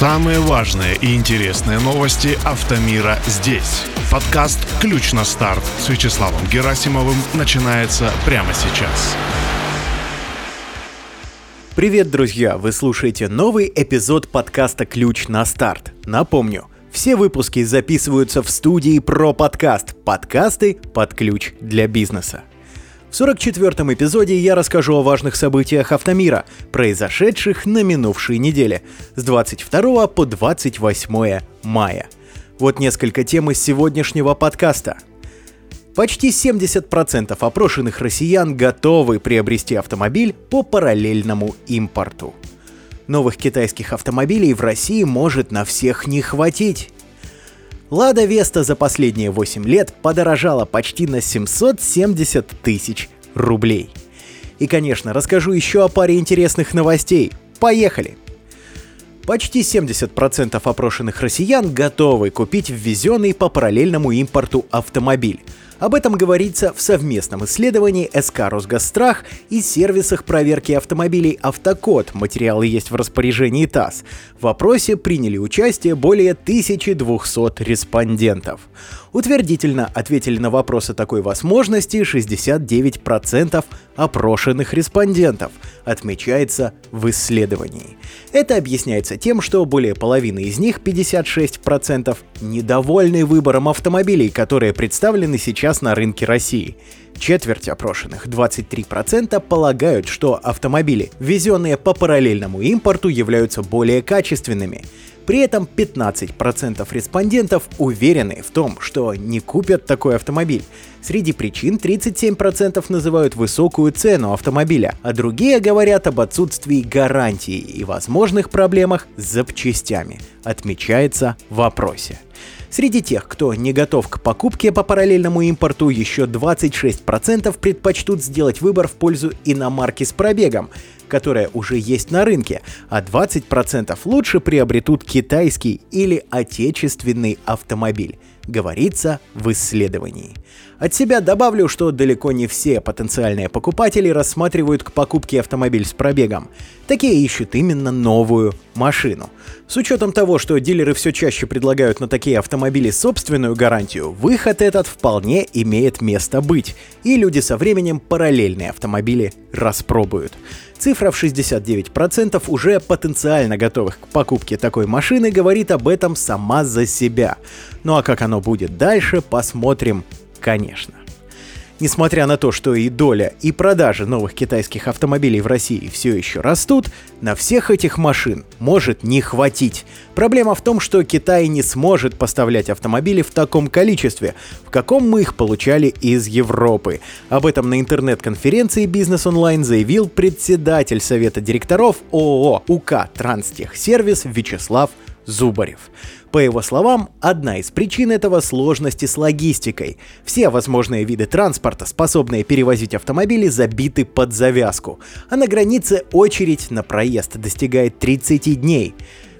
Самые важные и интересные новости автомира здесь. Подкаст «Ключ на старт» с Вячеславом Герасимовым начинается прямо сейчас. Привет, друзья! Вы слушаете новый эпизод подкаста «Ключ на старт». Напомню, все выпуски записываются в студии про подкаст «Подкасты под ключ для бизнеса». В 44-м эпизоде я расскажу о важных событиях автомира, произошедших на минувшей неделе, с 22 по 28 мая. Вот несколько тем из сегодняшнего подкаста. Почти 70% опрошенных россиян готовы приобрести автомобиль по параллельному импорту. Новых китайских автомобилей в России может на всех не хватить. Лада Веста за последние 8 лет подорожала почти на 770 тысяч рублей. И, конечно, расскажу еще о паре интересных новостей. Поехали! Почти 70% опрошенных россиян готовы купить ввезенный по параллельному импорту автомобиль – об этом говорится в совместном исследовании СК «Росгосстрах» и сервисах проверки автомобилей «Автокод». Материалы есть в распоряжении ТАСС. В опросе приняли участие более 1200 респондентов. Утвердительно ответили на вопросы такой возможности 69% опрошенных респондентов, отмечается в исследовании. Это объясняется тем, что более половины из них, 56%, недовольны выбором автомобилей, которые представлены сейчас на рынке России. Четверть опрошенных, 23%, полагают, что автомобили, везенные по параллельному импорту, являются более качественными – при этом 15% респондентов уверены в том, что не купят такой автомобиль. Среди причин 37% называют высокую цену автомобиля, а другие говорят об отсутствии гарантии и возможных проблемах с запчастями, отмечается в вопросе. Среди тех, кто не готов к покупке по параллельному импорту, еще 26% предпочтут сделать выбор в пользу иномарки с пробегом, которая уже есть на рынке, а 20% лучше приобретут китайский или отечественный автомобиль говорится в исследовании. От себя добавлю, что далеко не все потенциальные покупатели рассматривают к покупке автомобиль с пробегом. Такие ищут именно новую машину. С учетом того, что дилеры все чаще предлагают на такие автомобили собственную гарантию, выход этот вполне имеет место быть, и люди со временем параллельные автомобили распробуют. Цифра в 69% уже потенциально готовых к покупке такой машины говорит об этом сама за себя. Ну а как оно будет дальше, посмотрим, конечно. Несмотря на то, что и доля, и продажи новых китайских автомобилей в России все еще растут, на всех этих машин может не хватить. Проблема в том, что Китай не сможет поставлять автомобили в таком количестве, в каком мы их получали из Европы. Об этом на интернет-конференции «Бизнес онлайн» заявил председатель Совета директоров ООО УК «Транстехсервис» Вячеслав Зубарев. По его словам, одна из причин этого сложности с логистикой. Все возможные виды транспорта, способные перевозить автомобили, забиты под завязку, а на границе очередь на проезд достигает 30 дней.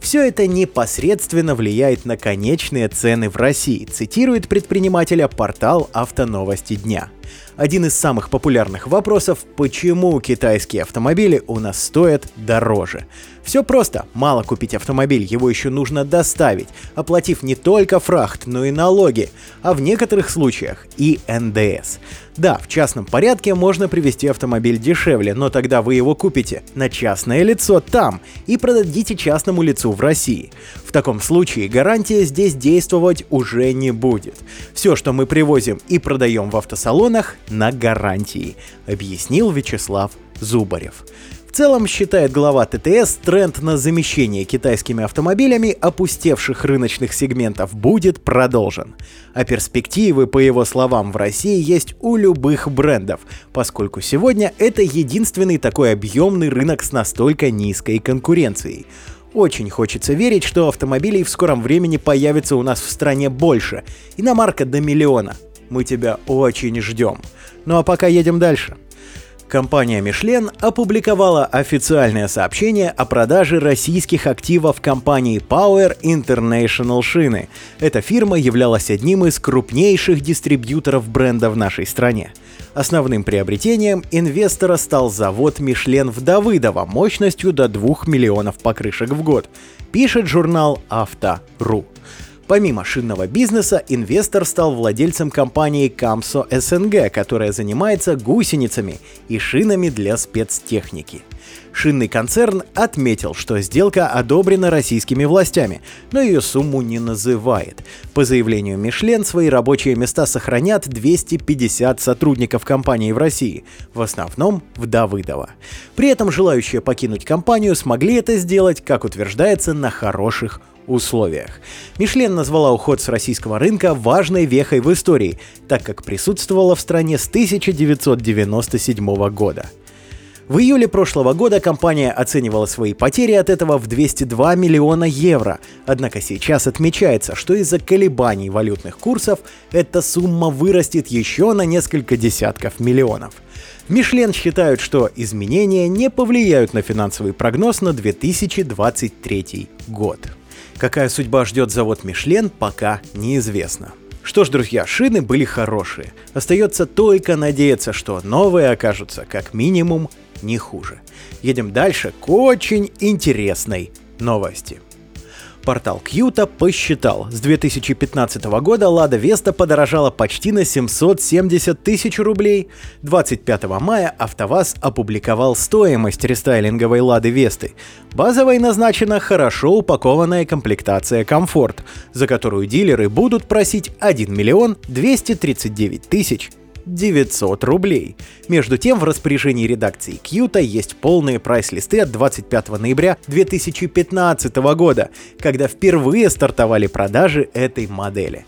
Все это непосредственно влияет на конечные цены в России, цитирует предпринимателя портал «Автоновости дня». Один из самых популярных вопросов – почему китайские автомобили у нас стоят дороже? Все просто. Мало купить автомобиль, его еще нужно доставить, оплатив не только фрахт, но и налоги, а в некоторых случаях и НДС. Да, в частном порядке можно привезти автомобиль дешевле, но тогда вы его купите на частное лицо там и продадите частному лицу в России. В таком случае гарантия здесь действовать уже не будет. Все, что мы привозим и продаем в автосалонах, на гарантии, объяснил Вячеслав Зубарев. Целом, считает глава ТТС, тренд на замещение китайскими автомобилями опустевших рыночных сегментов будет продолжен. А перспективы, по его словам, в России есть у любых брендов, поскольку сегодня это единственный такой объемный рынок с настолько низкой конкуренцией. Очень хочется верить, что автомобилей в скором времени появится у нас в стране больше. Иномарка до миллиона. Мы тебя очень ждем. Ну а пока едем дальше. Компания Michelin опубликовала официальное сообщение о продаже российских активов компании Power International Шины. Эта фирма являлась одним из крупнейших дистрибьюторов бренда в нашей стране. Основным приобретением инвестора стал завод «Мишлен» в Давыдово мощностью до 2 миллионов покрышек в год, пишет журнал «Авто.ру». Помимо шинного бизнеса, инвестор стал владельцем компании Камсо СНГ, которая занимается гусеницами и шинами для спецтехники. Шинный концерн отметил, что сделка одобрена российскими властями, но ее сумму не называет. По заявлению Мишлен, свои рабочие места сохранят 250 сотрудников компании в России, в основном в Давыдово. При этом желающие покинуть компанию смогли это сделать, как утверждается, на хороших условиях. Мишлен назвала уход с российского рынка важной вехой в истории, так как присутствовала в стране с 1997 года. В июле прошлого года компания оценивала свои потери от этого в 202 миллиона евро, однако сейчас отмечается, что из-за колебаний валютных курсов эта сумма вырастет еще на несколько десятков миллионов. Мишлен считают, что изменения не повлияют на финансовый прогноз на 2023 год. Какая судьба ждет завод Мишлен, пока неизвестно. Что ж, друзья, шины были хорошие. Остается только надеяться, что новые окажутся как минимум не хуже. Едем дальше к очень интересной новости. Портал Кьюта посчитал, с 2015 года Лада Веста подорожала почти на 770 тысяч рублей. 25 мая АвтоВАЗ опубликовал стоимость рестайлинговой Лады Весты. Базовой назначена хорошо упакованная комплектация «Комфорт», за которую дилеры будут просить 1 миллион 239 тысяч 900 рублей. Между тем, в распоряжении редакции Кьюта есть полные прайс-листы от 25 ноября 2015 года, когда впервые стартовали продажи этой модели.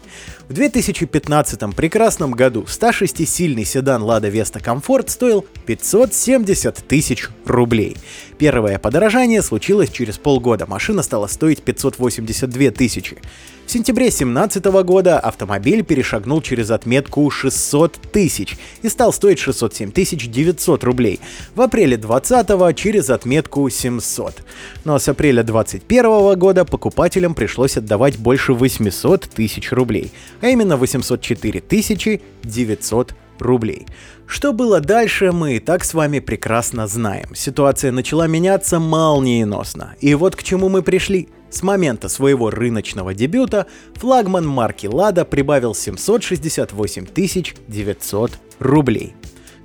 В 2015 прекрасном году 106-сильный седан Lada Vesta Comfort стоил 570 тысяч рублей. Первое подорожание случилось через полгода, машина стала стоить 582 тысячи. В сентябре 2017 года автомобиль перешагнул через отметку 600 тысяч и стал стоить 607 900 рублей. В апреле 2020 через отметку 700. Но с апреля 2021 года покупателям пришлось отдавать больше 800 тысяч рублей, а именно 804 900 рублей. Что было дальше, мы и так с вами прекрасно знаем. Ситуация начала меняться молниеносно. И вот к чему мы пришли. С момента своего рыночного дебюта флагман марки Lada прибавил 768 900 рублей.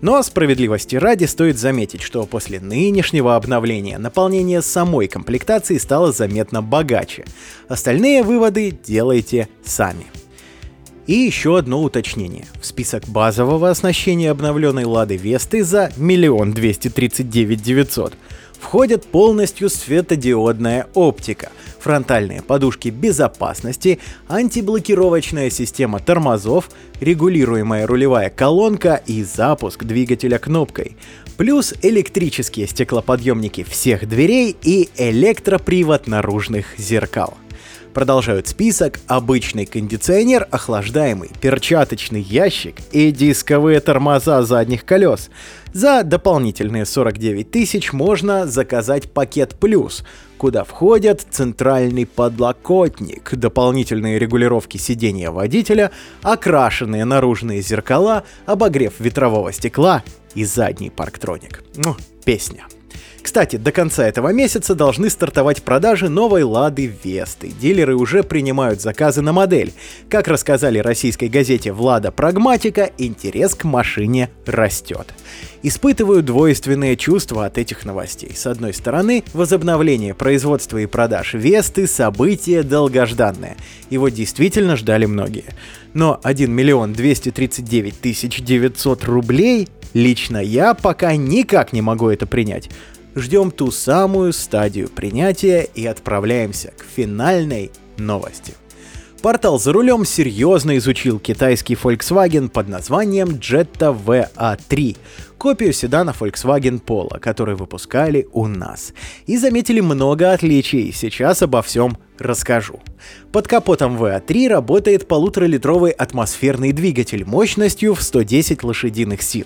Но справедливости ради стоит заметить, что после нынешнего обновления наполнение самой комплектации стало заметно богаче. Остальные выводы делайте сами. И еще одно уточнение. В список базового оснащения обновленной Лады Весты за 1 239 900 входит полностью светодиодная оптика, фронтальные подушки безопасности, антиблокировочная система тормозов, регулируемая рулевая колонка и запуск двигателя кнопкой, плюс электрические стеклоподъемники всех дверей и электропривод наружных зеркал. Продолжают список обычный кондиционер, охлаждаемый, перчаточный ящик и дисковые тормоза задних колес. За дополнительные 49 тысяч можно заказать пакет плюс, куда входят центральный подлокотник, дополнительные регулировки сидения водителя, окрашенные наружные зеркала, обогрев ветрового стекла и задний парктроник. Ну, песня. Кстати, до конца этого месяца должны стартовать продажи новой Лады Весты. Дилеры уже принимают заказы на модель. Как рассказали российской газете «Влада Прагматика», интерес к машине растет. Испытываю двойственные чувства от этих новостей. С одной стороны, возобновление производства и продаж Весты – событие долгожданное. Его действительно ждали многие. Но 1 миллион 239 тысяч 900 рублей лично я пока никак не могу это принять ждем ту самую стадию принятия и отправляемся к финальной новости. Портал «За рулем» серьезно изучил китайский Volkswagen под названием Jetta VA3, копию седана Volkswagen Polo, который выпускали у нас. И заметили много отличий, сейчас обо всем расскажу. Под капотом VA3 работает полуторалитровый атмосферный двигатель мощностью в 110 лошадиных сил.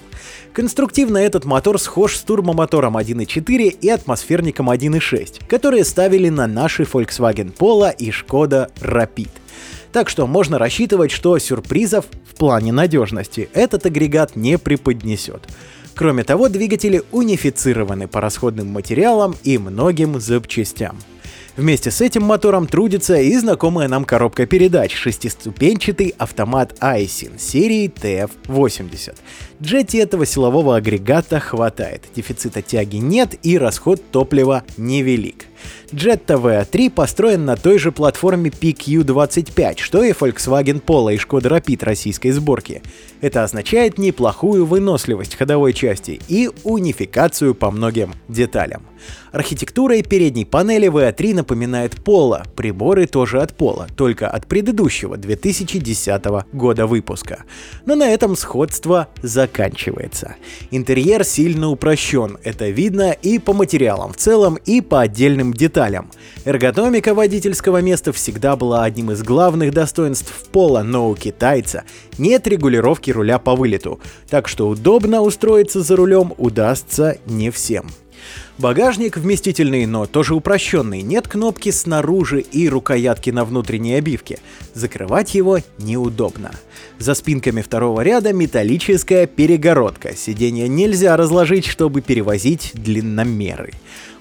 Конструктивно этот мотор схож с турбомотором 1.4 и атмосферником 1.6, которые ставили на наши Volkswagen Polo и Skoda Rapid. Так что можно рассчитывать, что сюрпризов в плане надежности этот агрегат не преподнесет. Кроме того, двигатели унифицированы по расходным материалам и многим запчастям. Вместе с этим мотором трудится и знакомая нам коробка передач, шестиступенчатый автомат Aisin серии TF80. Джете этого силового агрегата хватает, дефицита тяги нет и расход топлива невелик. Jetta V3 построен на той же платформе PQ25, что и Volkswagen Polo и Skoda Rapid российской сборки. Это означает неплохую выносливость ходовой части и унификацию по многим деталям. Архитектура передней панели V3 напоминает Polo, приборы тоже от Polo, только от предыдущего 2010 года выпуска. Но на этом сходство заканчивается. Интерьер сильно упрощен, это видно и по материалам в целом, и по отдельным деталям. Эргономика водительского места всегда была одним из главных достоинств Пола, но у китайца нет регулировки руля по вылету, так что удобно устроиться за рулем удастся не всем. Багажник вместительный, но тоже упрощенный. Нет кнопки снаружи и рукоятки на внутренней обивке. Закрывать его неудобно. За спинками второго ряда металлическая перегородка. Сиденье нельзя разложить, чтобы перевозить длинномеры.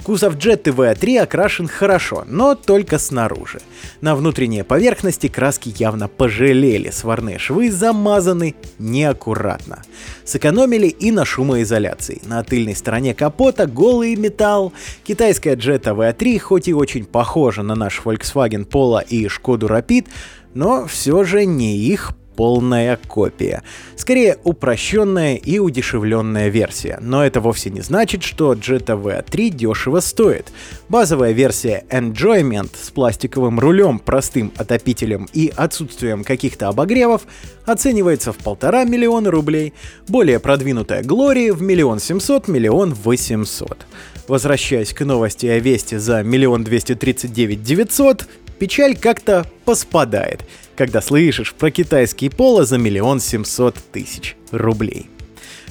Кузов Jet V3 окрашен хорошо, но только снаружи. На внутренней поверхности краски явно пожалели, сварные швы замазаны неаккуратно. Сэкономили и на шумоизоляции. На тыльной стороне капота голый металл. Китайская Jetta V3 хоть и очень похожа на наш Volkswagen Polo и Шкоду Rapid, но все же не их полная копия. Скорее, упрощенная и удешевленная версия. Но это вовсе не значит, что Jetta V3 дешево стоит. Базовая версия Enjoyment с пластиковым рулем, простым отопителем и отсутствием каких-то обогревов оценивается в полтора миллиона рублей. Более продвинутая Glory в миллион семьсот, миллион восемьсот. Возвращаясь к новости о Весте за миллион двести тридцать девять девятьсот, печаль как-то поспадает – когда слышишь про китайский поло за миллион семьсот тысяч рублей.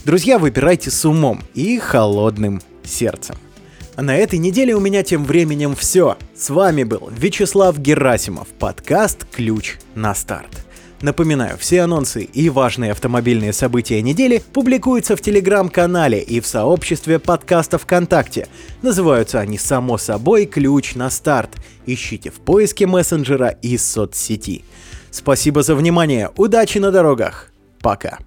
Друзья, выбирайте с умом и холодным сердцем. А на этой неделе у меня тем временем все. С вами был Вячеслав Герасимов, подкаст «Ключ на старт». Напоминаю, все анонсы и важные автомобильные события недели публикуются в телеграм-канале и в сообществе подкаста ВКонтакте. Называются они само собой «Ключ на старт». Ищите в поиске мессенджера и соцсети. Спасибо за внимание, удачи на дорогах, пока.